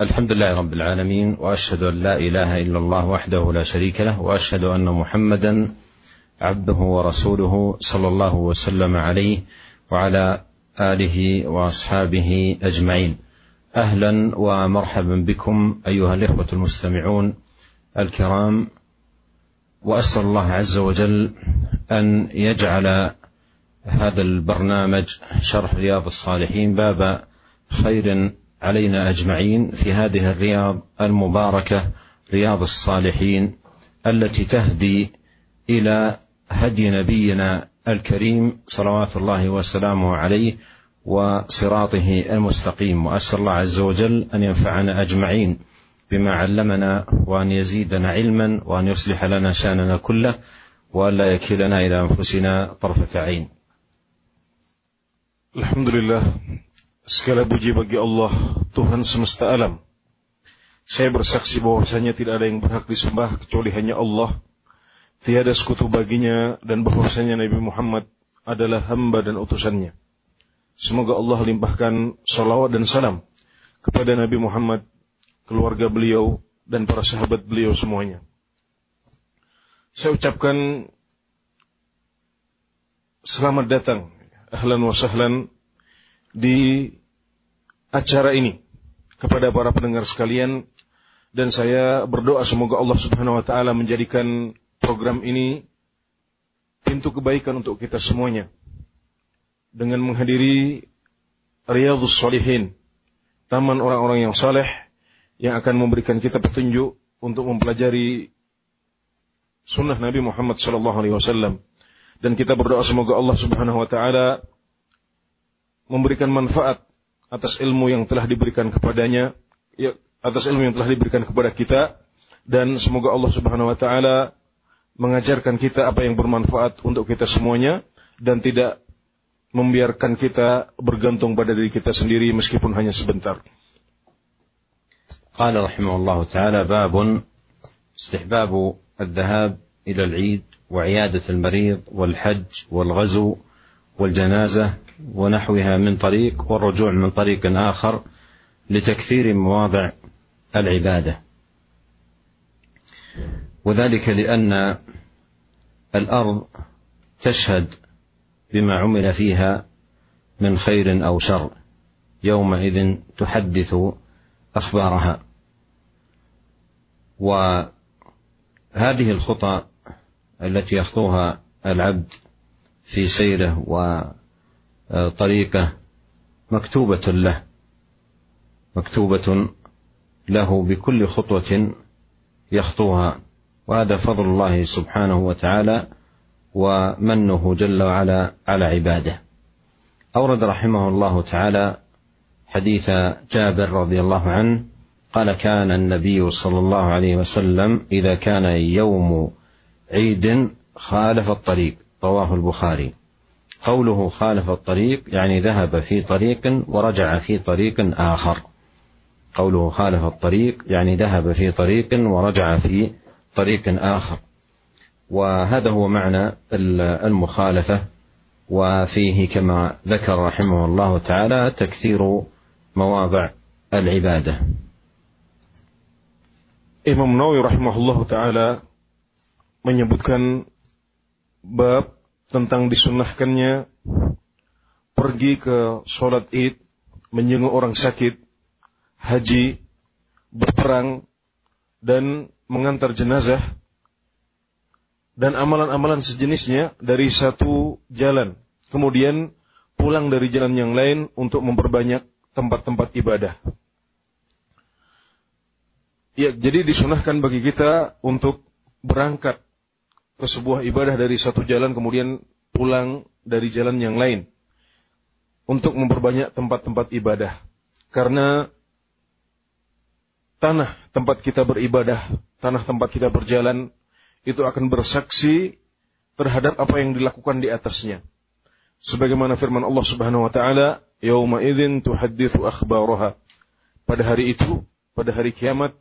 الحمد لله رب العالمين وأشهد أن لا إله إلا الله وحده لا شريك له وأشهد أن محمدا عبده ورسوله صلى الله وسلم عليه وعلى آله وأصحابه أجمعين. أهلا ومرحبا بكم أيها الإخوة المستمعون الكرام وأسأل الله عز وجل أن يجعل هذا البرنامج شرح رياض الصالحين باب خير علينا أجمعين في هذه الرياض المباركة رياض الصالحين التي تهدي إلى هدي نبينا الكريم صلوات الله وسلامه عليه وصراطه المستقيم وأسأل الله عز وجل أن ينفعنا أجمعين بما علمنا وأن يزيدنا علما وأن يصلح لنا شأننا كله وأن لا يكلنا إلى أنفسنا طرفة عين. الحمد لله Segala puji bagi Allah, Tuhan semesta alam. Saya bersaksi bahwasanya tidak ada yang berhak disembah kecuali hanya Allah. Tiada sekutu baginya dan bahwasanya Nabi Muhammad adalah hamba dan utusannya. Semoga Allah limpahkan salawat dan salam kepada Nabi Muhammad, keluarga beliau, dan para sahabat beliau semuanya. Saya ucapkan selamat datang, ahlan wa sahlan di acara ini kepada para pendengar sekalian. Dan saya berdoa semoga Allah Subhanahu wa taala menjadikan program ini pintu kebaikan untuk kita semuanya. Dengan menghadiri Riyadhus Shalihin taman orang-orang yang saleh yang akan memberikan kita petunjuk untuk mempelajari sunnah Nabi Muhammad sallallahu alaihi wasallam. Dan kita berdoa semoga Allah Subhanahu wa taala memberikan manfaat atas ilmu yang telah diberikan kepadanya, ya, atas ilmu yang telah diberikan kepada kita, dan semoga Allah Subhanahu wa Ta'ala mengajarkan kita apa yang bermanfaat untuk kita semuanya, dan tidak membiarkan kita bergantung pada diri kita sendiri meskipun hanya sebentar. قال رحمه الله تعالى باب استحباب الذهاب إلى العيد وعيادة المريض والحج والغزو والجنازة ونحوها من طريق والرجوع من طريق آخر لتكثير مواضع العبادة. وذلك لأن الأرض تشهد بما عمل فيها من خير أو شر يومئذ تحدث أخبارها. وهذه الخطى التي يخطوها العبد في سيره طريقة مكتوبة له مكتوبة له بكل خطوة يخطوها وهذا فضل الله سبحانه وتعالى ومنه جل وعلا على عباده. أورد رحمه الله تعالى حديث جابر رضي الله عنه قال كان النبي صلى الله عليه وسلم إذا كان يوم عيد خالف الطريق رواه البخاري. قوله خالف الطريق يعني ذهب في طريق ورجع في طريق آخر. قوله خالف الطريق يعني ذهب في طريق ورجع في طريق آخر. وهذا هو معنى المخالفة. وفيه كما ذكر رحمه الله تعالى تكثير مواضع العبادة. Imam Nawawi rahimahullah taala menyebutkan bab tentang disunnahkannya pergi ke sholat id, menjenguk orang sakit, haji, berperang, dan mengantar jenazah, dan amalan-amalan sejenisnya dari satu jalan. Kemudian pulang dari jalan yang lain untuk memperbanyak tempat-tempat ibadah. Ya, jadi disunahkan bagi kita untuk berangkat ke sebuah ibadah dari satu jalan kemudian pulang dari jalan yang lain untuk memperbanyak tempat-tempat ibadah. Karena tanah tempat kita beribadah, tanah tempat kita berjalan itu akan bersaksi terhadap apa yang dilakukan di atasnya. Sebagaimana firman Allah Subhanahu wa taala, "Yauma idzin tuhadditsu akhbaraha." Pada hari itu, pada hari kiamat,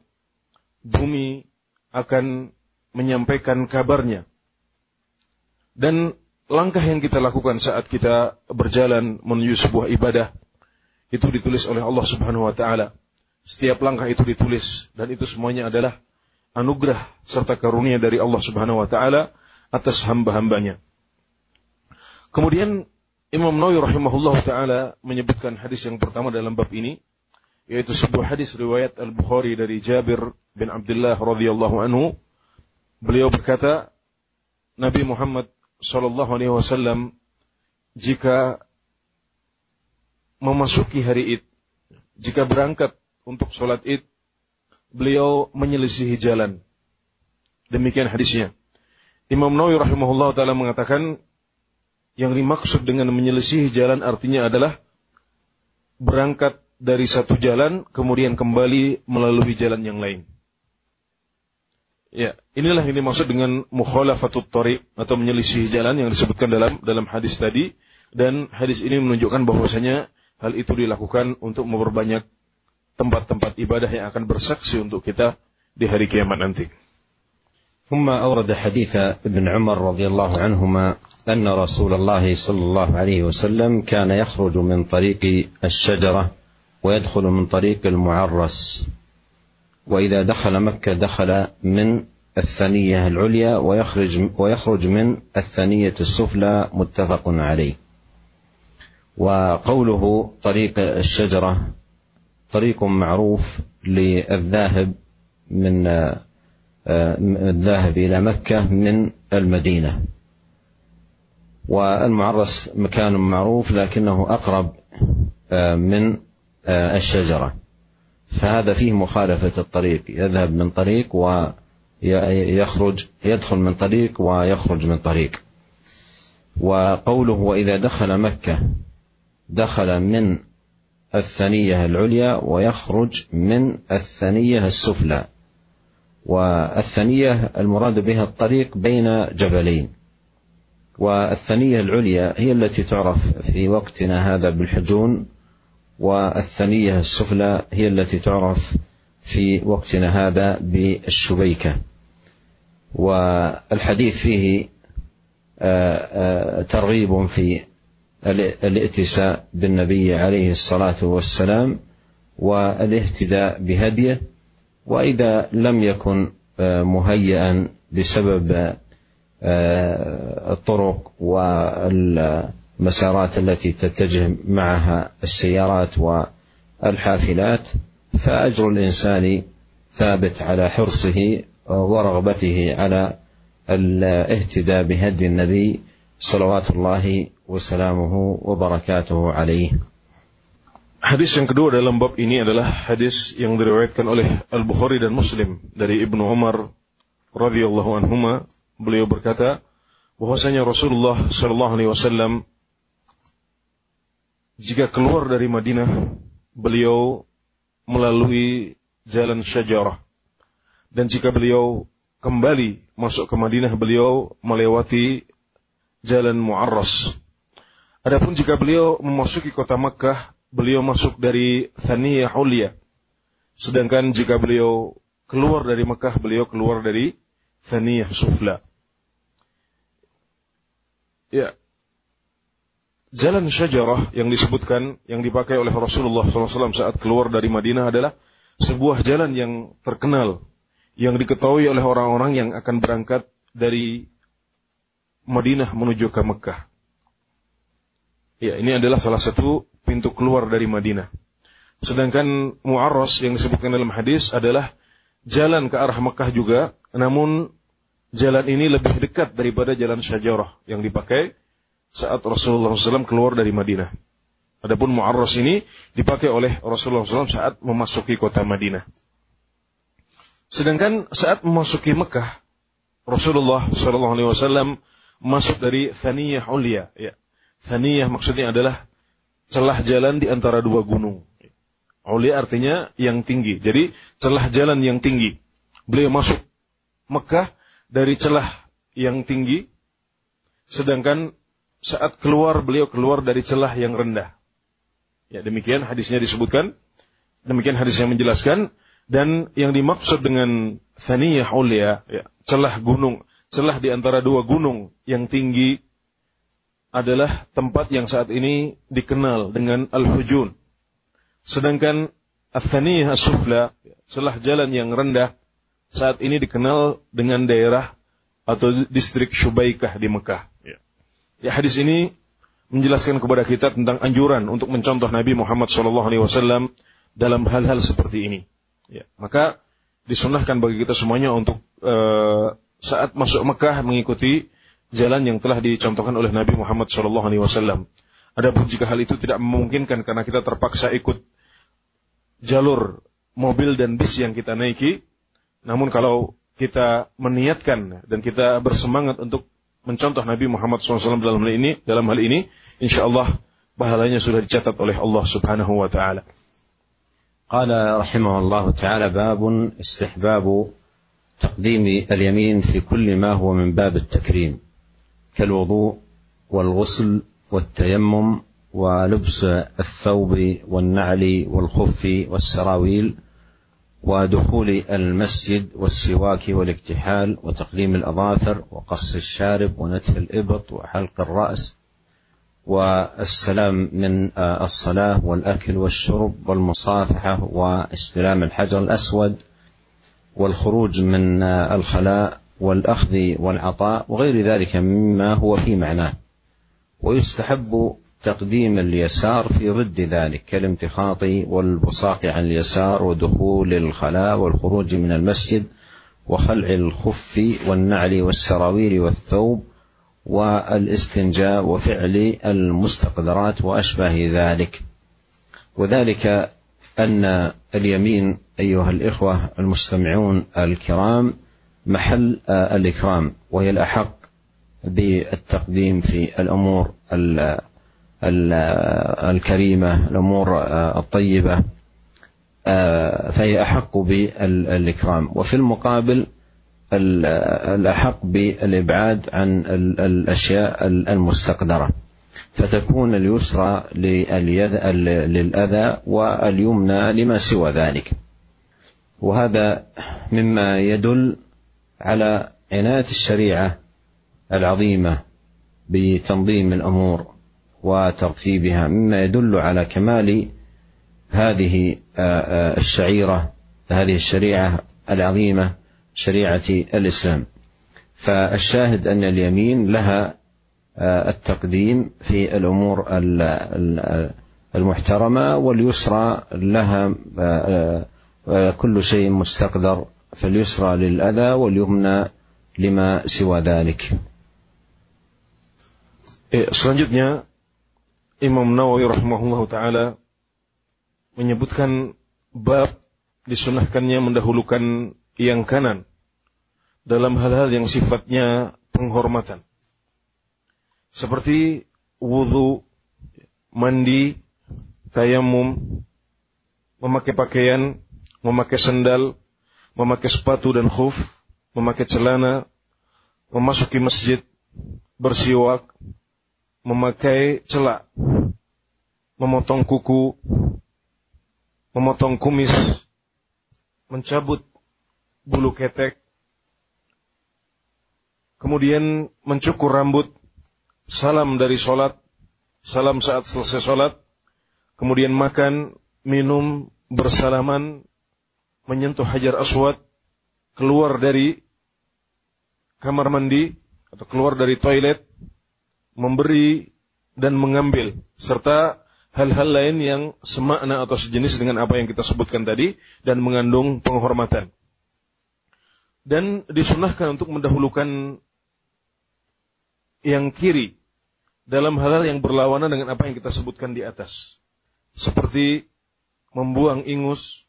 bumi akan menyampaikan kabarnya dan langkah yang kita lakukan saat kita berjalan menuju sebuah ibadah itu ditulis oleh Allah Subhanahu wa taala Setiap langkah itu ditulis dan itu semuanya adalah anugerah serta karunia dari Allah Subhanahu wa taala atas hamba-hambanya. Kemudian Imam Nawawi rahimahullah taala menyebutkan hadis yang pertama dalam bab ini yaitu sebuah hadis riwayat Al-Bukhari dari Jabir bin Abdullah radhiyallahu anhu beliau berkata Nabi Muhammad sallallahu alaihi wasallam jika memasuki hari Id jika berangkat untuk sholat id, beliau menyelisihi jalan. Demikian hadisnya. Imam Nawawi rahimahullah taala mengatakan yang dimaksud dengan menyelisihi jalan artinya adalah berangkat dari satu jalan kemudian kembali melalui jalan yang lain. Ya, inilah yang dimaksud dengan mukhalafatut thariq atau menyelisihi jalan yang disebutkan dalam dalam hadis tadi dan hadis ini menunjukkan bahwasanya hal itu dilakukan untuk memperbanyak tempat-tempat ibadah yang akan bersaksi untuk kita di hari kiamat nanti. ثم أورد حديث ابن عمر رضي الله عنهما أن رسول الله صلى الله عليه وسلم كان يخرج من طريق الشجرة ويدخل من طريق المعرس وإذا دخل مكة دخل من الثنية العليا ويخرج ويخرج من الثنية السفلى متفق عليه. وقوله طريق الشجرة طريق معروف للذاهب من الذاهب إلى مكة من المدينة والمعرس مكان معروف لكنه أقرب من الشجرة فهذا فيه مخالفة الطريق. يذهب من طريق ويخرج يدخل من طريق ويخرج من طريق. وقوله وإذا دخل مكة دخل من الثنية العليا ويخرج من الثنية السفلى. والثنية المراد بها الطريق بين جبلين. والثنية العليا هي التي تعرف في وقتنا هذا بالحجون والثنية السفلى هي التي تعرف في وقتنا هذا بالشبيكة. والحديث فيه ترغيب في الائتساء بالنبي عليه الصلاة والسلام والاهتداء بهديه. وإذا لم يكن مهيئا بسبب الطرق والمسارات التي تتجه معها السيارات والحافلات فاجر الانسان ثابت على حرصه ورغبته على الاهتداء بهدي النبي صلوات الله وسلامه وبركاته عليه Hadis yang kedua dalam bab ini adalah hadis yang diriwayatkan oleh Al-Bukhari dan Muslim dari Ibnu Umar radhiyallahu anhuma beliau berkata bahwasanya Rasulullah sallallahu alaihi wasallam jika keluar dari Madinah beliau melalui jalan Syajarah dan jika beliau kembali masuk ke Madinah beliau melewati jalan Mu'arras Adapun jika beliau memasuki kota Makkah, beliau masuk dari Thaniyah Ulia. Sedangkan jika beliau keluar dari Makkah, beliau keluar dari Thaniyah Sufla. Ya. Jalan syajarah yang disebutkan, yang dipakai oleh Rasulullah SAW saat keluar dari Madinah adalah sebuah jalan yang terkenal, yang diketahui oleh orang-orang yang akan berangkat dari Madinah menuju ke Mekah. Ya, ini adalah salah satu pintu keluar dari Madinah. Sedangkan Mu'arras yang disebutkan dalam hadis adalah jalan ke arah Mekah juga, namun jalan ini lebih dekat daripada jalan Syajarah yang dipakai saat Rasulullah SAW keluar dari Madinah. Adapun Mu'arras ini dipakai oleh Rasulullah SAW saat memasuki kota Madinah. Sedangkan saat memasuki Mekah, Rasulullah SAW masuk dari Thaniyah Ulia, ya, Thaniyah maksudnya adalah celah jalan di antara dua gunung. Aulia artinya yang tinggi. Jadi celah jalan yang tinggi. Beliau masuk Mekah dari celah yang tinggi. Sedangkan saat keluar beliau keluar dari celah yang rendah. Ya demikian hadisnya disebutkan. Demikian hadis yang menjelaskan. Dan yang dimaksud dengan Thaniyah Aulia, ya, celah gunung, celah di antara dua gunung yang tinggi adalah tempat yang saat ini dikenal dengan Al-Hujun. Sedangkan Athaniyah Sufla, setelah jalan yang rendah, saat ini dikenal dengan daerah atau distrik Syubaikah di Mekah. Ya. Ya hadis ini menjelaskan kepada kita tentang anjuran untuk mencontoh Nabi Muhammad SAW dalam hal-hal seperti ini. Ya. Maka disunahkan bagi kita semuanya untuk uh, saat masuk Mekah mengikuti jalan yang telah dicontohkan oleh Nabi Muhammad SAW. Adapun jika hal itu tidak memungkinkan karena kita terpaksa ikut jalur mobil dan bis yang kita naiki, namun kalau kita meniatkan dan kita bersemangat untuk mencontoh Nabi Muhammad SAW dalam hal ini, dalam hal ini, insya Allah pahalanya sudah dicatat oleh Allah Subhanahu wa Ta'ala. قال رحمه الله تعالى باب استحباب تقديم اليمين في كل ما هو من باب التكريم كالوضوء والغسل والتيمم ولبس الثوب والنعل والخف والسراويل ودخول المسجد والسواك والاكتحال وتقليم الأظافر وقص الشارب ونتف الإبط وحلق الرأس والسلام من آه، الصلاة والأكل والشرب والمصافحة واستلام الحجر الأسود والخروج من آه، الخلاء والأخذ والعطاء وغير ذلك مما هو في معناه. ويستحب تقديم اليسار في ضد ذلك كالامتخاط والبصاق عن اليسار ودخول الخلاء والخروج من المسجد وخلع الخف والنعل والسراويل والثوب والاستنجاء وفعل المستقدرات وأشباه ذلك. وذلك أن اليمين أيها الإخوة المستمعون الكرام محل الإكرام وهي الأحق بالتقديم في الأمور الكريمة الأمور الطيبة فهي أحق بالإكرام. وفي المقابل الأحق بالإبعاد عن الأشياء المستقدرة. فتكون اليسرى للأذى واليمنى لما سوى ذلك. وهذا مما يدل على عناية الشريعة العظيمة بتنظيم الأمور. وترتيبها مما يدل على كمال هذه الشعيرة هذه الشريعة العظيمة شريعة الإسلام. فالشاهد أن اليمين لها التقديم في الأمور المحترمة واليسرى لها كل شيء مستقدر فاليسرى للأذى واليمنى لما سوى ذلك. Selanjutnya Imam Nawawi rahimahullah taala menyebutkan bab disunahkannya mendahulukan yang kanan dalam hal-hal yang sifatnya penghormatan. Seperti wudhu, mandi, tayamum, memakai pakaian, memakai sendal, memakai sepatu dan khuf, memakai celana, memasuki masjid, bersiwak, memakai celak, memotong kuku, memotong kumis, mencabut bulu ketek, kemudian mencukur rambut, salam dari sholat, salam saat selesai sholat, kemudian makan, minum, bersalaman, menyentuh hajar aswad, keluar dari kamar mandi atau keluar dari toilet, memberi dan mengambil, serta hal-hal lain yang semakna atau sejenis dengan apa yang kita sebutkan tadi dan mengandung penghormatan dan disunahkan untuk mendahulukan yang kiri dalam hal-hal yang berlawanan dengan apa yang kita sebutkan di atas. Seperti membuang ingus,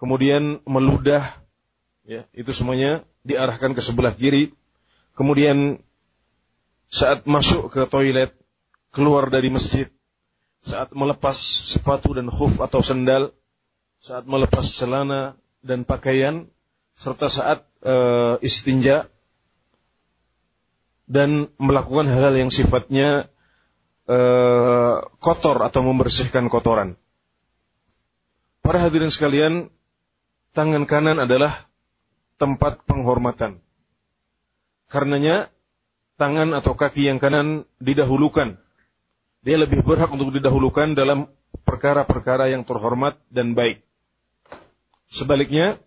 kemudian meludah, ya, itu semuanya diarahkan ke sebelah kiri. Kemudian saat masuk ke toilet, keluar dari masjid, saat melepas sepatu dan khuf atau sendal, saat melepas celana dan pakaian, serta saat uh, istinja dan melakukan hal-hal yang sifatnya uh, kotor atau membersihkan kotoran. Para hadirin sekalian, tangan kanan adalah tempat penghormatan. Karenanya, tangan atau kaki yang kanan didahulukan. Dia lebih berhak untuk didahulukan dalam perkara-perkara yang terhormat dan baik. Sebaliknya,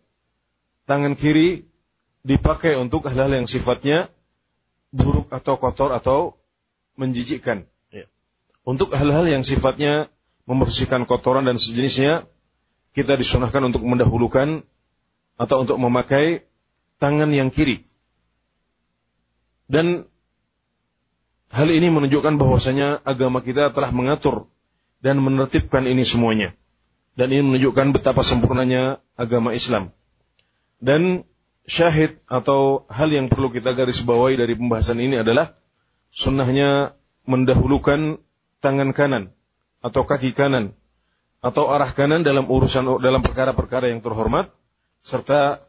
tangan kiri dipakai untuk hal-hal yang sifatnya buruk atau kotor atau menjijikkan. Ya. Untuk hal-hal yang sifatnya membersihkan kotoran dan sejenisnya, kita disunahkan untuk mendahulukan atau untuk memakai tangan yang kiri. Dan hal ini menunjukkan bahwasanya agama kita telah mengatur dan menertibkan ini semuanya. Dan ini menunjukkan betapa sempurnanya agama Islam. Dan syahid atau hal yang perlu kita garis bawahi dari pembahasan ini adalah sunnahnya mendahulukan tangan kanan atau kaki kanan atau arah kanan dalam urusan dalam perkara-perkara yang terhormat serta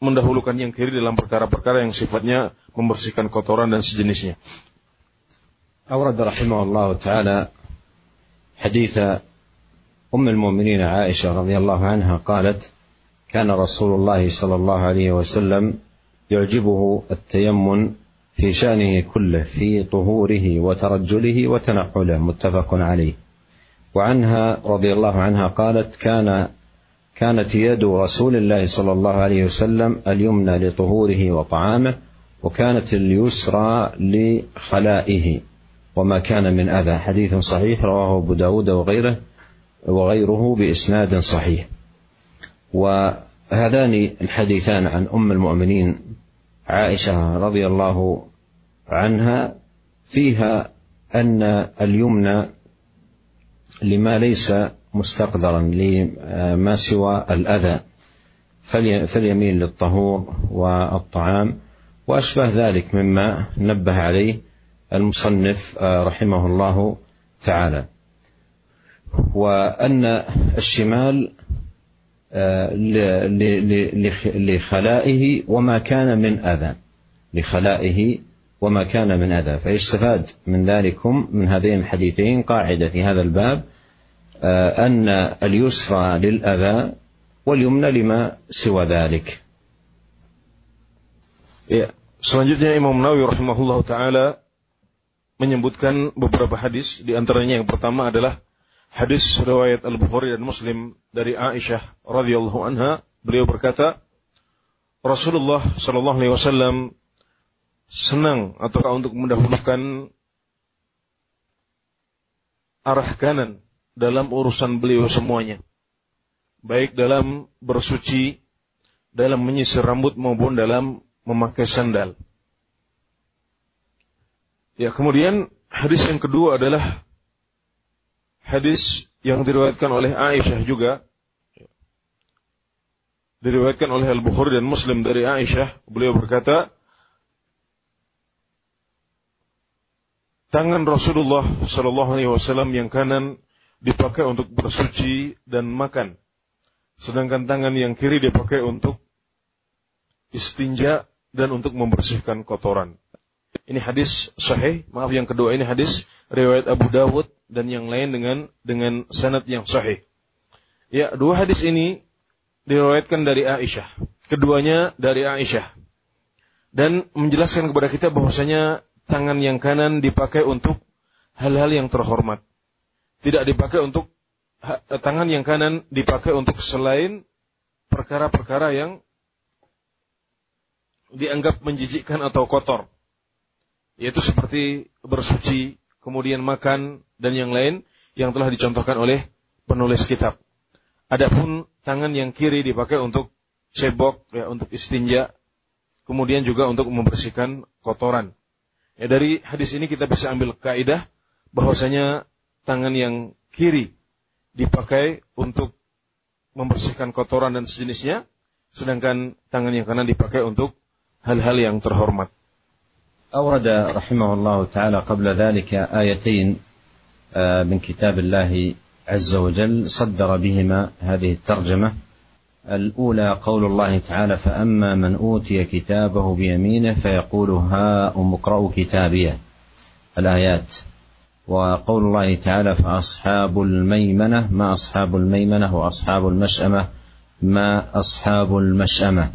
mendahulukan yang kiri dalam perkara-perkara yang sifatnya membersihkan kotoran dan sejenisnya. أورد رحمه الله تعالى حديث أم المؤمنين عائشة رضي الله عنها قالت كان رسول الله صلى الله عليه وسلم يعجبه التيمن في شأنه كله في طهوره وترجله وتنعله متفق عليه. وعنها رضي الله عنها قالت كان كانت يد رسول الله صلى الله عليه وسلم اليمنى لطهوره وطعامه وكانت اليسرى لخلائه. وما كان من أذى. حديث صحيح رواه أبو داود وغيره وغيره بإسناد صحيح. وهذان الحديثان عن أم المؤمنين عائشة رضي الله عنها فيها أن اليمنى لما ليس مستقدرا لما سوى الأذى فاليمين للطهور والطعام وأشبه ذلك مما نبه عليه المصنف رحمه الله تعالى. وأن الشمال لخلائه وما كان من أذى. لخلائه وما كان من أذى. فيستفاد من ذلكم من هذين الحديثين قاعدة في هذا الباب أن اليسرى للأذى واليمنى لما سوى ذلك. Ya, selanjutnya Imam Nawawi rahimahullah taala menyebutkan beberapa hadis di antaranya yang pertama adalah hadis riwayat Al-Bukhari dan Muslim dari Aisyah radhiyallahu anha, beliau berkata, Rasulullah sallallahu alaihi wasallam senang atau untuk mendahulukan arah kanan dalam urusan beliau semuanya. Baik dalam bersuci, dalam menyisir rambut maupun dalam memakai sandal. Ya, kemudian hadis yang kedua adalah hadis yang diriwayatkan oleh Aisyah juga diriwayatkan oleh Al-Bukhari dan Muslim dari Aisyah beliau berkata tangan Rasulullah Shallallahu Alaihi Wasallam yang kanan dipakai untuk bersuci dan makan sedangkan tangan yang kiri dipakai untuk istinja dan untuk membersihkan kotoran. Ini hadis sahih, maaf yang kedua ini hadis riwayat Abu Dawud dan yang lain dengan dengan sanad yang sahih. Ya, dua hadis ini diriwayatkan dari Aisyah. Keduanya dari Aisyah. Dan menjelaskan kepada kita bahwasanya tangan yang kanan dipakai untuk hal-hal yang terhormat. Tidak dipakai untuk tangan yang kanan dipakai untuk selain perkara-perkara yang dianggap menjijikkan atau kotor. Yaitu seperti bersuci, kemudian makan dan yang lain yang telah dicontohkan oleh penulis kitab. Adapun tangan yang kiri dipakai untuk cebok ya untuk istinja, kemudian juga untuk membersihkan kotoran. Ya dari hadis ini kita bisa ambil kaidah bahwasanya tangan yang kiri dipakai untuk membersihkan kotoran dan sejenisnya, sedangkan tangan yang kanan dipakai untuk hal-hal yang terhormat. أورد رحمه الله تعالى قبل ذلك آيتين آه، من كتاب الله عز وجل صدر بهما هذه الترجمة. الأولى قول الله تعالى فأما من أوتي كتابه بيمينه فيقول هاؤم اقرأوا كتابيه الآيات. وقول الله تعالى فأصحاب الميمنة ما أصحاب الميمنة وأصحاب المشأمة ما أصحاب المشأمة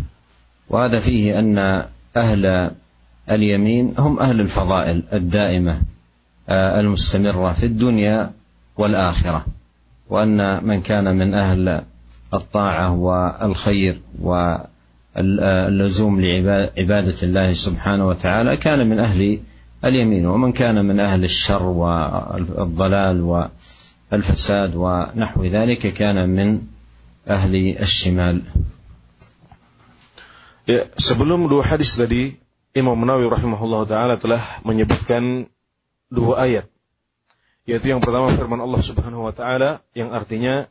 وهذا فيه أن أهل اليمين هم أهل الفضائل الدائمة آه، المستمرة في الدنيا والآخرة وأن من كان من أهل الطاعة والخير واللزوم لعبادة الله سبحانه وتعالى كان من أهل اليمين ومن كان من أهل الشر والضلال والفساد ونحو ذلك كان من أهل الشمال. Ya, sebelum dua hadis tadi, Imam Nawawi rahimahullah taala telah menyebutkan dua ayat. Yaitu yang pertama firman Allah Subhanahu wa taala yang artinya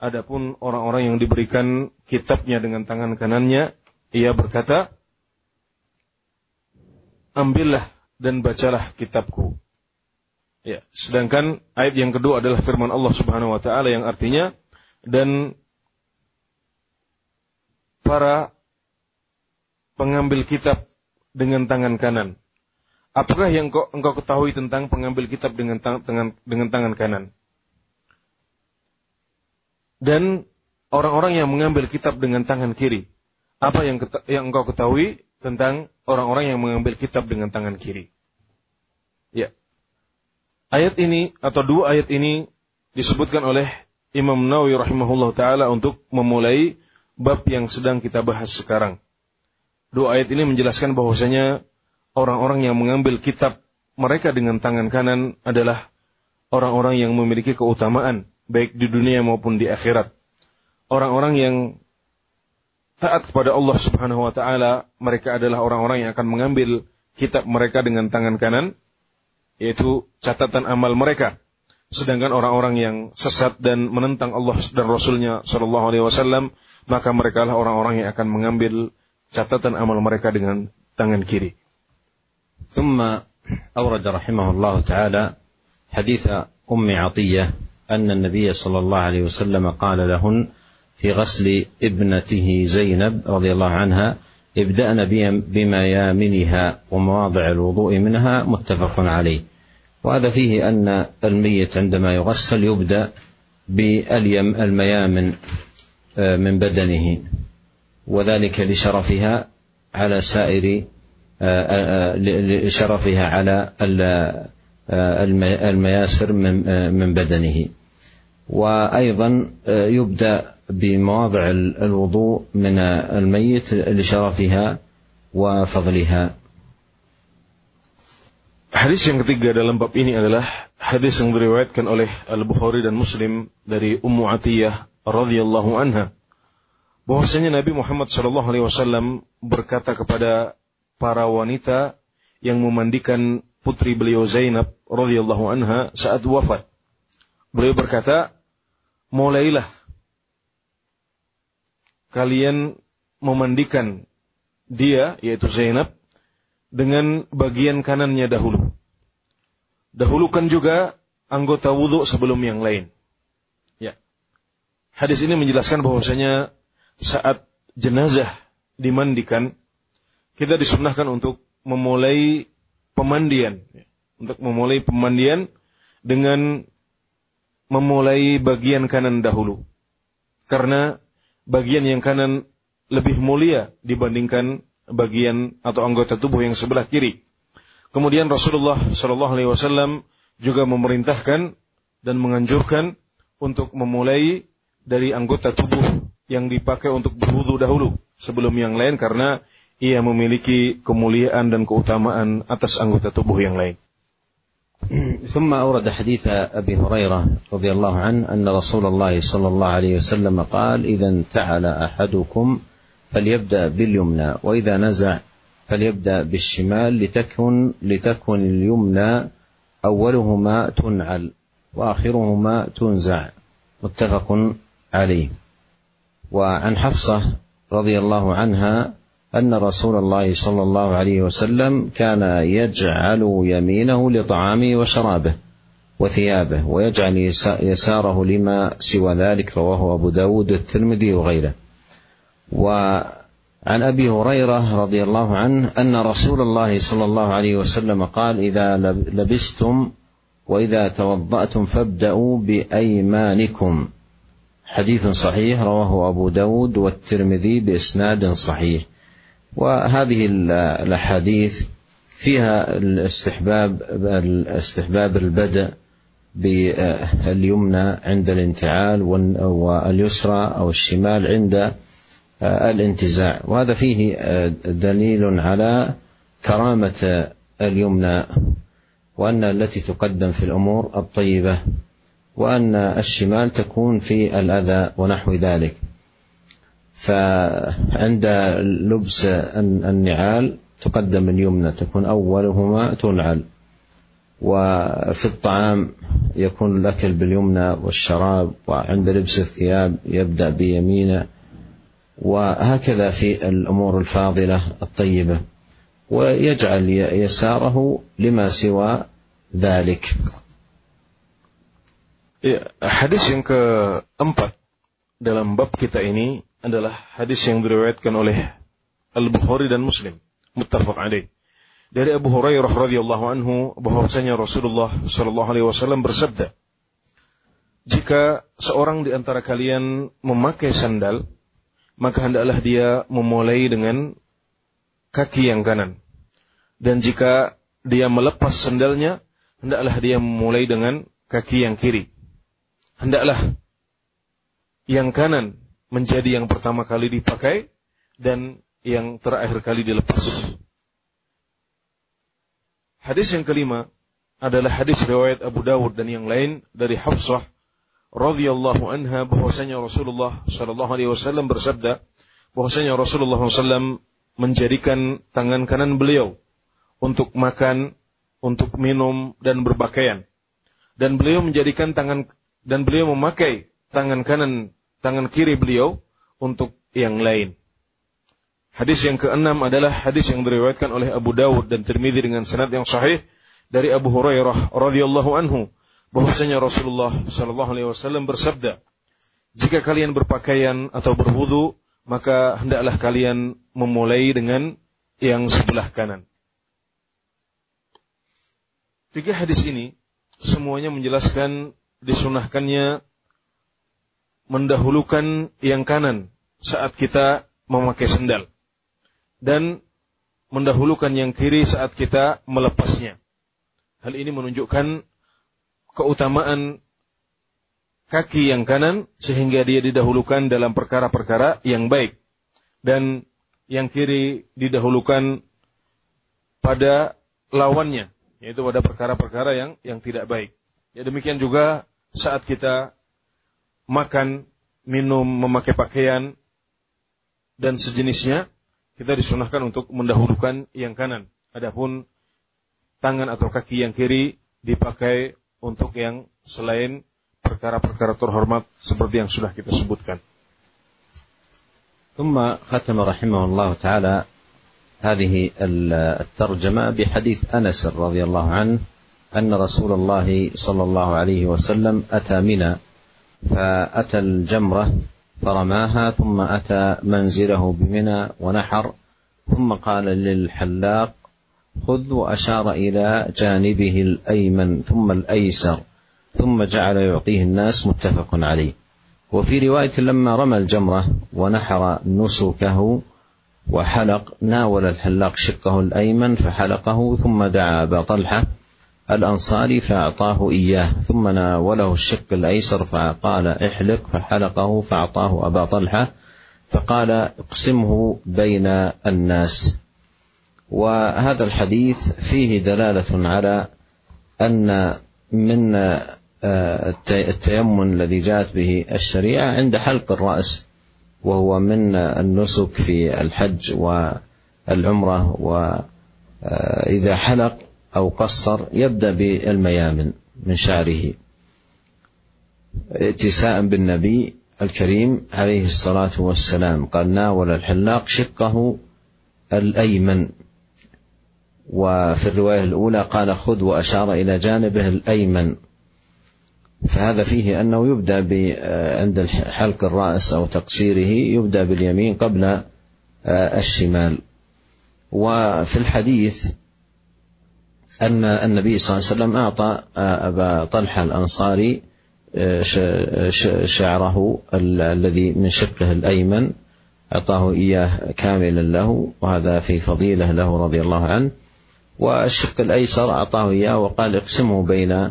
adapun orang-orang yang diberikan kitabnya dengan tangan kanannya, ia berkata, "Ambillah dan bacalah kitabku." Ya, sedangkan ayat yang kedua adalah firman Allah Subhanahu wa taala yang artinya dan para pengambil kitab dengan tangan kanan. Apakah yang engkau, engkau ketahui tentang pengambil kitab dengan, tang, dengan, dengan tangan kanan? Dan orang-orang yang mengambil kitab dengan tangan kiri. Apa yang, yang engkau ketahui tentang orang-orang yang mengambil kitab dengan tangan kiri? Ya. Ayat ini atau dua ayat ini disebutkan oleh Imam Nawawi rahimahullah taala untuk memulai bab yang sedang kita bahas sekarang. Dua ayat ini menjelaskan bahwasanya orang-orang yang mengambil kitab mereka dengan tangan kanan adalah orang-orang yang memiliki keutamaan baik di dunia maupun di akhirat. Orang-orang yang taat kepada Allah Subhanahu wa taala, mereka adalah orang-orang yang akan mengambil kitab mereka dengan tangan kanan yaitu catatan amal mereka. Sedangkan orang-orang yang sesat dan menentang Allah dan Rasulnya Shallallahu Alaihi Wasallam, maka mereka adalah orang-orang yang akan mengambil catatan amal mereka dengan tangan kiri. ثم أورد رحمه الله تعالى حديث أم عطية أن النبي صلى الله عليه وسلم قال لهن في غسل ابنته زينب رضي الله عنها ابدأن بميامنها ومواضع الوضوء منها متفق عليه وهذا فيه أن الميت عندما يغسل يبدأ باليم الميامن من بدنه وذلك لشرفها على سائر آه، آه، لشرفها على آه، المياسر من بدنه وأيضا يبدا بمواضع الوضوء من الميت لشرفها وفضلها Hadis yang ketiga dalam bab ini adalah hadis yang diriwayatkan oleh Al Bukhari dan Muslim dari Ummu Atiyah radhiyallahu anha bahwasanya Nabi Muhammad SAW berkata kepada para wanita yang memandikan putri beliau Zainab radhiyallahu anha saat wafat. Beliau berkata, "Mulailah kalian memandikan dia yaitu Zainab dengan bagian kanannya dahulu. Dahulukan juga anggota wudhu sebelum yang lain." Ya. Hadis ini menjelaskan bahwasanya saat jenazah dimandikan, kita disunahkan untuk memulai pemandian, untuk memulai pemandian dengan memulai bagian kanan dahulu, karena bagian yang kanan lebih mulia dibandingkan bagian atau anggota tubuh yang sebelah kiri. Kemudian Rasulullah Shallallahu Alaihi Wasallam juga memerintahkan dan menganjurkan untuk memulai dari anggota tubuh yang dipakai untuk berwudu dahulu sebelum yang lain karena ia memiliki kemuliaan dan keutamaan atas anggota tubuh yang lain. ثم أورد حديث أبي هريرة رضي الله عنه أن رسول الله صلى الله عليه وسلم قال إذا انتعل أحدكم فليبدأ باليمنى وإذا نزع فليبدأ بالشمال لتكن لتكن اليمنى أولهما تنعل وآخرهما تنزع متفق عليه وعن حفصة رضي الله عنها أن رسول الله صلى الله عليه وسلم كان يجعل يمينه لطعامه وشرابه وثيابه ويجعل يساره لما سوى ذلك رواه أبو داود الترمذي وغيره. وعن أبي هريرة رضي الله عنه أن رسول الله صلى الله عليه وسلم قال إذا لبستم وإذا توضأتم فابدأوا بأيمانكم. حديث صحيح رواه أبو داود والترمذي بإسناد صحيح. وهذه الأحاديث فيها الاستحباب الاستحباب البدء باليمنى عند الانتعال واليسرى أو الشمال عند الانتزاع. وهذا فيه دليل على كرامة اليمنى وأن التي تقدم في الأمور الطيبة. وأن الشمال تكون في الأذى ونحو ذلك. فعند لبس النعال تقدم اليمنى تكون أولهما تنعل. وفي الطعام يكون الأكل باليمنى والشراب وعند لبس الثياب يبدأ بيمينه. وهكذا في الأمور الفاضلة الطيبة. ويجعل يساره لما سوى ذلك. Hadis yang keempat dalam bab kita ini adalah hadis yang diriwayatkan oleh Al-Bukhari dan Muslim. Muttafaq alaih. Dari Abu Hurairah radhiyallahu anhu bahwasanya Rasulullah shallallahu alaihi wasallam bersabda jika seorang di antara kalian memakai sandal maka hendaklah dia memulai dengan kaki yang kanan. Dan jika dia melepas sandalnya hendaklah dia memulai dengan kaki yang kiri hendaklah yang kanan menjadi yang pertama kali dipakai dan yang terakhir kali dilepas Hadis yang kelima adalah hadis riwayat Abu Dawud dan yang lain dari Hafsah radhiyallahu anha bahwasanya Rasulullah sallallahu alaihi wasallam bersabda bahwasanya Rasulullah SAW menjadikan tangan kanan beliau untuk makan, untuk minum dan berpakaian. Dan beliau menjadikan tangan dan beliau memakai tangan kanan, tangan kiri beliau untuk yang lain. Hadis yang keenam adalah hadis yang diriwayatkan oleh Abu Dawud dan Tirmidzi dengan sanad yang sahih dari Abu Hurairah radhiyallahu anhu bahwasanya Rasulullah sallallahu alaihi wasallam bersabda, "Jika kalian berpakaian atau berwudu, maka hendaklah kalian memulai dengan yang sebelah kanan." Tiga hadis ini semuanya menjelaskan disunahkannya mendahulukan yang kanan saat kita memakai sendal dan mendahulukan yang kiri saat kita melepasnya. Hal ini menunjukkan keutamaan kaki yang kanan sehingga dia didahulukan dalam perkara-perkara yang baik dan yang kiri didahulukan pada lawannya yaitu pada perkara-perkara yang yang tidak baik. Ya demikian juga saat kita makan, minum, memakai pakaian dan sejenisnya kita disunahkan untuk mendahulukan yang kanan. Adapun tangan atau kaki yang kiri dipakai untuk yang selain perkara-perkara terhormat seperti yang sudah kita sebutkan. ثم ختم رحمه الله تعالى هذه الترجمة بحديث أنس رضي الله عنه أن رسول الله صلى الله عليه وسلم أتى منى فأتى الجمرة فرماها ثم أتى منزله بمنى ونحر ثم قال للحلاق خذ وأشار إلى جانبه الأيمن ثم الأيسر ثم جعل يعطيه الناس متفق عليه. وفي رواية لما رمى الجمرة ونحر نسكه وحلق ناول الحلاق شقه الأيمن فحلقه ثم دعا أبا طلحة الأنصاري فأعطاه إياه ثم ناوله الشق الأيسر فقال احلق فحلقه فأعطاه أبا طلحة فقال اقسمه بين الناس. وهذا الحديث فيه دلالة على أن من التيمم الذي جاءت به الشريعة عند حلق الرأس وهو من النسك في الحج والعمرة وإذا حلق أو قصر يبدأ بالميامن من شعره. اتساء بالنبي الكريم عليه الصلاة والسلام. قال ناول الحلاق شقه الأيمن. وفي الرواية الأولى قال خذ وأشار إلى جانبه الأيمن. فهذا فيه أنه يبدأ عند حلق الرأس أو تقصيره يبدأ باليمين قبل الشمال. وفي الحديث أن النبي صلى الله عليه وسلم أعطى أبا طلحة الأنصاري شعره الذي من شقه الأيمن. أعطاه إياه كاملا له وهذا في فضيلة له رضي الله عنه. والشق الأيسر أعطاه إياه وقال اقسمه بين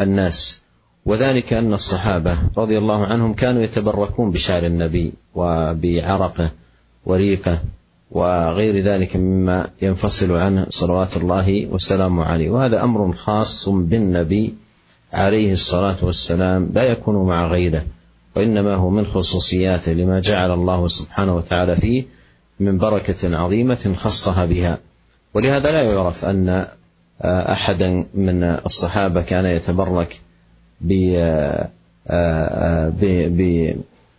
الناس. وذلك أن الصحابة رضي الله عنهم كانوا يتبركون بشعر النبي وبعرقه وريقه. وغير ذلك مما ينفصل عنه صلوات الله وسلامه عليه. وهذا أمر خاص بالنبي عليه الصلاة والسلام لا يكون مع غيره وإنما هو من خصوصياته لما جعل الله سبحانه وتعالى فيه من بركة عظيمة خصها بها. ولهذا لا يعرف أن أحدا من الصحابة كان يتبرك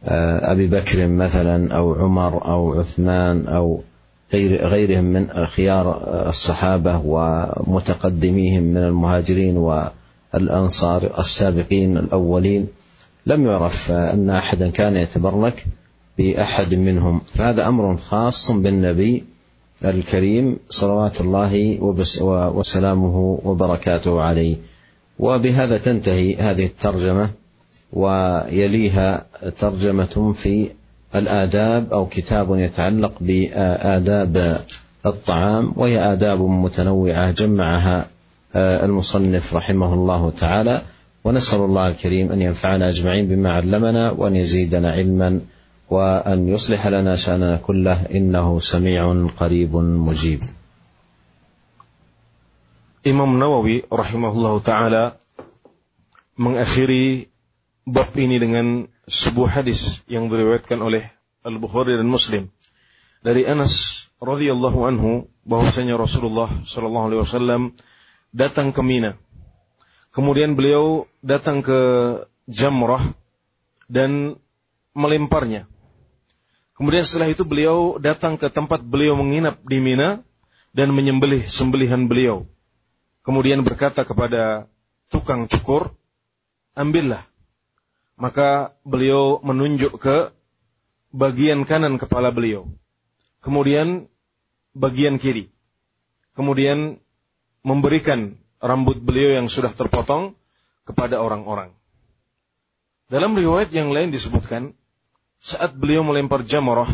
بأبي بكر مثلا أو عمر أو عثمان أو غير غيرهم من خيار الصحابة ومتقدميهم من المهاجرين والأنصار السابقين الأولين لم يعرف أن أحدا كان يتبرك بأحد منهم. فهذا أمر خاص بالنبي الكريم صلوات الله وسلامه وبركاته عليه. وبهذا تنتهي هذه الترجمة. ويليها ترجمة في الآداب أو كتاب يتعلق بآداب الطعام وهي آداب متنوعة جمعها المصنف رحمه الله تعالى. ونسأل الله الكريم أن ينفعنا أجمعين بما علمنا وأن يزيدنا علما وأن يصلح لنا شأننا كله. إنه سميع قريب مجيب. Imam Nawawi rahimahullah taala mengakhiri bab ini dengan sebuah hadis yang diriwayatkan oleh Al-Bukhari dan Muslim dari Anas radhiyallahu anhu bahwasanya Rasulullah sallallahu alaihi wasallam datang ke Mina. Kemudian beliau datang ke Jamrah dan melemparnya. Kemudian setelah itu beliau datang ke tempat beliau menginap di Mina dan menyembelih sembelihan beliau. Kemudian berkata kepada tukang cukur, ambillah. Maka beliau menunjuk ke bagian kanan kepala beliau. Kemudian bagian kiri. Kemudian memberikan rambut beliau yang sudah terpotong kepada orang-orang. Dalam riwayat yang lain disebutkan, saat beliau melempar jamrah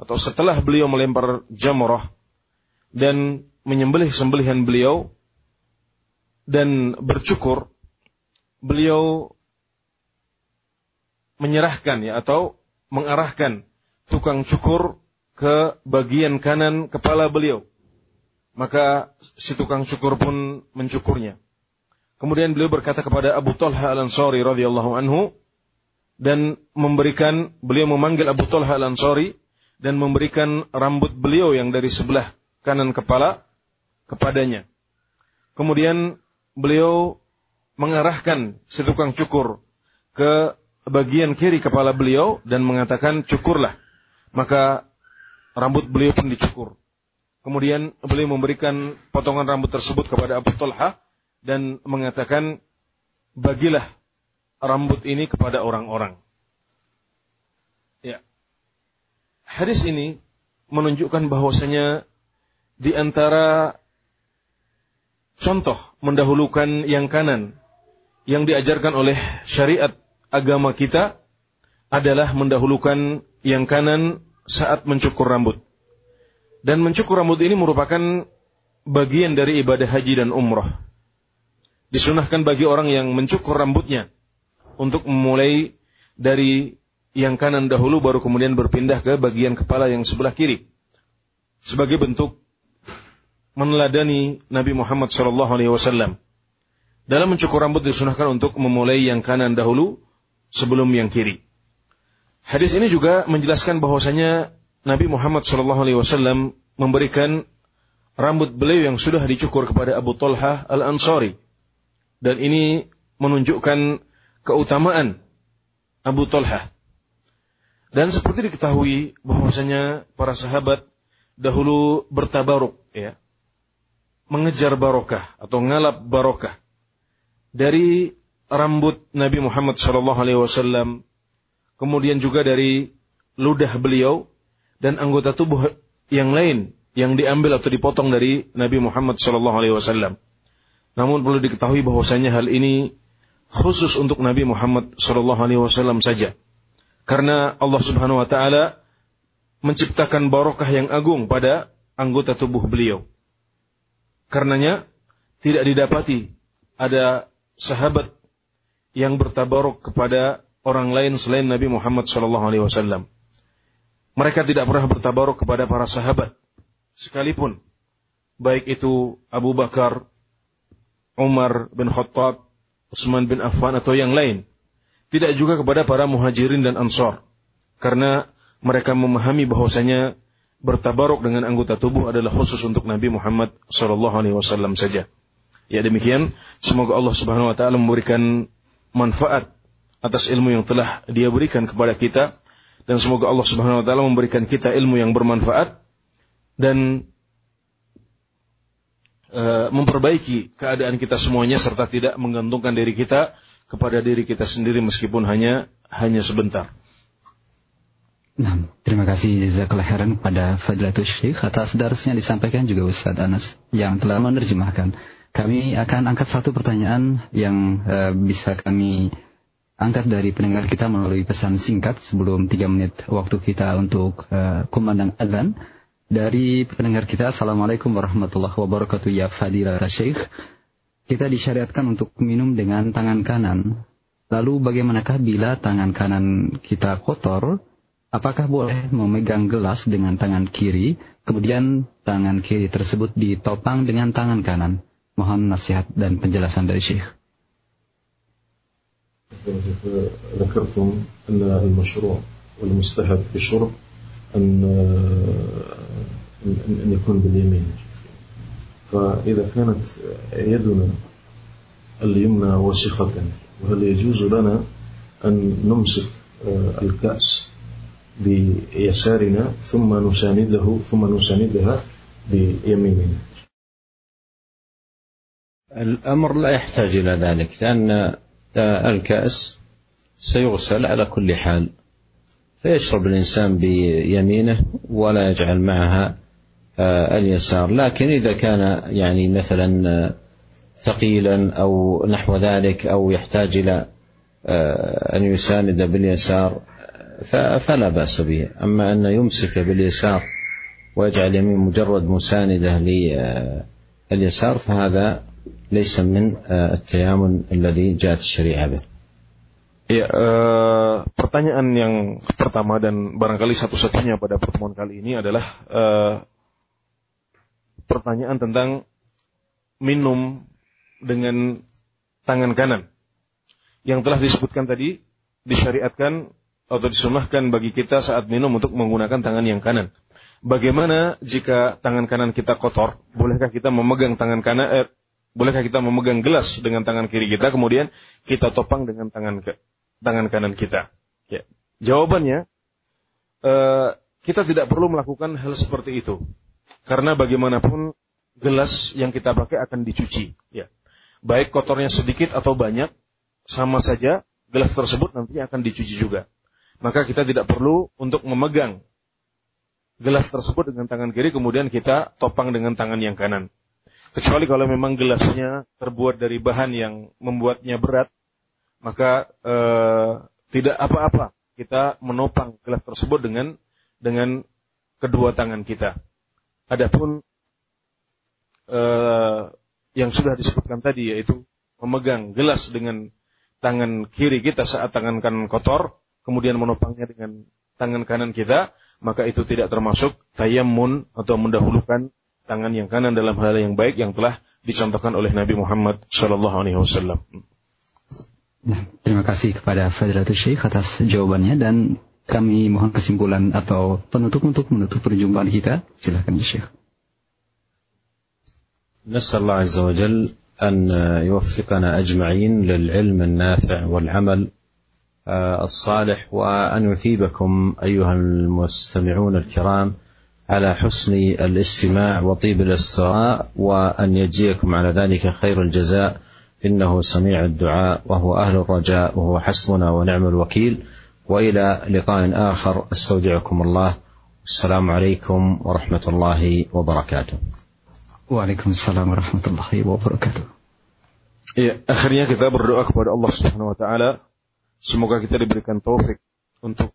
atau setelah beliau melempar jamrah dan menyembelih sembelihan beliau dan bercukur beliau menyerahkan ya atau mengarahkan tukang cukur ke bagian kanan kepala beliau maka si tukang cukur pun mencukurnya kemudian beliau berkata kepada Abu Talha Al-Ansari radhiyallahu anhu dan memberikan beliau memanggil Abu Talha Al-Ansari dan memberikan rambut beliau yang dari sebelah kanan kepala kepadanya. Kemudian beliau mengarahkan si tukang cukur ke bagian kiri kepala beliau dan mengatakan cukurlah. Maka rambut beliau pun dicukur. Kemudian beliau memberikan potongan rambut tersebut kepada Abu Talha dan mengatakan bagilah rambut ini kepada orang-orang. Ya. Hadis ini menunjukkan bahwasanya di antara contoh mendahulukan yang kanan yang diajarkan oleh syariat agama kita adalah mendahulukan yang kanan saat mencukur rambut. Dan mencukur rambut ini merupakan bagian dari ibadah haji dan umrah. Disunahkan bagi orang yang mencukur rambutnya untuk memulai dari yang kanan dahulu baru kemudian berpindah ke bagian kepala yang sebelah kiri. Sebagai bentuk meneladani Nabi Muhammad SAW. Dalam mencukur rambut disunahkan untuk memulai yang kanan dahulu sebelum yang kiri. Hadis ini juga menjelaskan bahwasanya Nabi Muhammad SAW memberikan rambut beliau yang sudah dicukur kepada Abu Talha al-Ansari. Dan ini menunjukkan keutamaan Abu Talha. Dan seperti diketahui bahwasanya para sahabat dahulu bertabaruk ya. Mengejar barokah atau ngalap barokah dari rambut Nabi Muhammad sallallahu alaihi wasallam kemudian juga dari ludah beliau dan anggota tubuh yang lain yang diambil atau dipotong dari Nabi Muhammad sallallahu alaihi wasallam. Namun perlu diketahui bahwasanya hal ini khusus untuk Nabi Muhammad Shallallahu Alaihi Wasallam saja, karena Allah Subhanahu Wa Taala menciptakan barokah yang agung pada anggota tubuh beliau. Karenanya tidak didapati ada sahabat yang bertabaruk kepada orang lain selain Nabi Muhammad sallallahu alaihi wasallam. Mereka tidak pernah bertabaruk kepada para sahabat sekalipun baik itu Abu Bakar, Umar bin Khattab, Utsman bin Affan atau yang lain. Tidak juga kepada para muhajirin dan ansor. Karena mereka memahami bahwasanya bertabaruk dengan anggota tubuh adalah khusus untuk Nabi Muhammad sallallahu alaihi wasallam saja. Ya demikian, semoga Allah Subhanahu wa taala memberikan manfaat atas ilmu yang telah Dia berikan kepada kita dan semoga Allah Subhanahu wa taala memberikan kita ilmu yang bermanfaat dan uh, memperbaiki keadaan kita semuanya serta tidak menggantungkan diri kita kepada diri kita sendiri meskipun hanya hanya sebentar. Nah, terima kasih jazakallah khairan kepada Fadilatul Syekh atas darsnya disampaikan juga Ustaz Anas yang telah menerjemahkan. Kami akan angkat satu pertanyaan yang uh, bisa kami angkat dari pendengar kita melalui pesan singkat sebelum tiga menit waktu kita untuk uh, kumandang adzan. Dari pendengar kita, Assalamualaikum warahmatullahi wabarakatuh ya Fadilah Syekh. Kita disyariatkan untuk minum dengan tangan kanan. Lalu bagaimanakah bila tangan kanan kita kotor? Apakah boleh memegang gelas dengan tangan kiri, kemudian tangan kiri tersebut ditopang dengan tangan kanan? Mohon nasihat dan penjelasan dari Syekh. ذكرتم أن المشروع والمستحب في الشرب أن أن يكون باليمين فإذا كانت يدنا اليمنى وسخة وهل يجوز لنا أن نمسك الكأس بيسارنا ثم نسانده ثم نساندها بيميننا الأمر لا يحتاج إلى ذلك لأن الكأس سيغسل على كل حال فيشرب الإنسان بيمينه ولا يجعل معها آه، اليسار. لكن إذا كان يعني مثلا آه، ثقيلا أو نحو ذلك أو يحتاج إلى آه، أن يساند باليسار فلا بأس به. أما أن يمسك باليسار ويجعل اليمين مجرد مساندة لليسار فهذا ليس من التيامن الذي جاءت الشريعة به Ya, uh, pertanyaan yang pertama dan barangkali satu-satunya pada pertemuan kali ini adalah uh, pertanyaan tentang minum dengan tangan kanan. Yang telah disebutkan tadi disyariatkan atau disunahkan bagi kita saat minum untuk menggunakan tangan yang kanan. Bagaimana jika tangan kanan kita kotor? Bolehkah kita memegang tangan kanan? Eh, bolehkah kita memegang gelas dengan tangan kiri kita kemudian kita topang dengan tangan ke, tangan kanan kita? Ya. Jawabannya, eh, kita tidak perlu melakukan hal seperti itu. Karena bagaimanapun gelas yang kita pakai akan dicuci, ya. Baik kotornya sedikit atau banyak, sama saja gelas tersebut nantinya akan dicuci juga. Maka kita tidak perlu untuk memegang gelas tersebut dengan tangan kiri kemudian kita topang dengan tangan yang kanan. Kecuali kalau memang gelasnya terbuat dari bahan yang membuatnya berat, maka eh, tidak apa-apa kita menopang gelas tersebut dengan dengan kedua tangan kita. Adapun uh, yang sudah disebutkan tadi yaitu memegang gelas dengan tangan kiri kita saat tangan kanan kotor, kemudian menopangnya dengan tangan kanan kita, maka itu tidak termasuk tayammun atau mendahulukan tangan yang kanan dalam hal yang baik yang telah dicontohkan oleh Nabi Muhammad Shallallahu Alaihi Wasallam. Nah, terima kasih kepada Fadilatul Syekh atas jawabannya dan kami mohon kesimpulan atau penutup untuk menutup perjumpaan kita. Silakan ya Syekh. نسأل الله عز وجل أن يوفقنا أجمعين للعلم النافع والعمل الصالح وأن يثيبكم أيها المستمعون الكرام على حسن الاستماع وطيب الاستراء وأن يجزيكم على ذلك خير الجزاء. إنه سميع الدعاء وهو أهل الرجاء وهو حسبنا ونعم الوكيل. وإلى لقاء آخر. أستودعكم الله. السلام عليكم ورحمة الله وبركاته. وعليكم السلام ورحمة الله وبركاته. Ya, akhirnya kita berdoa kepada Allah Subhanahu wa taala. Semoga kita diberikan taufik untuk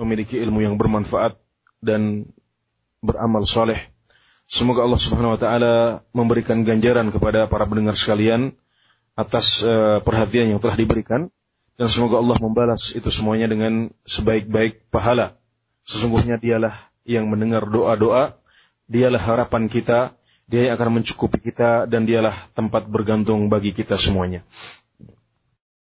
memiliki ilmu yang bermanfaat dan beramal soleh. Semoga Allah Subhanahu wa taala memberikan ganjaran kepada para pendengar sekalian atas uh, perhatian yang telah diberikan dan semoga Allah membalas itu semuanya dengan sebaik-baik pahala. Sesungguhnya dialah yang mendengar doa-doa, dialah harapan kita, dia yang akan mencukupi kita dan dialah tempat bergantung bagi kita semuanya.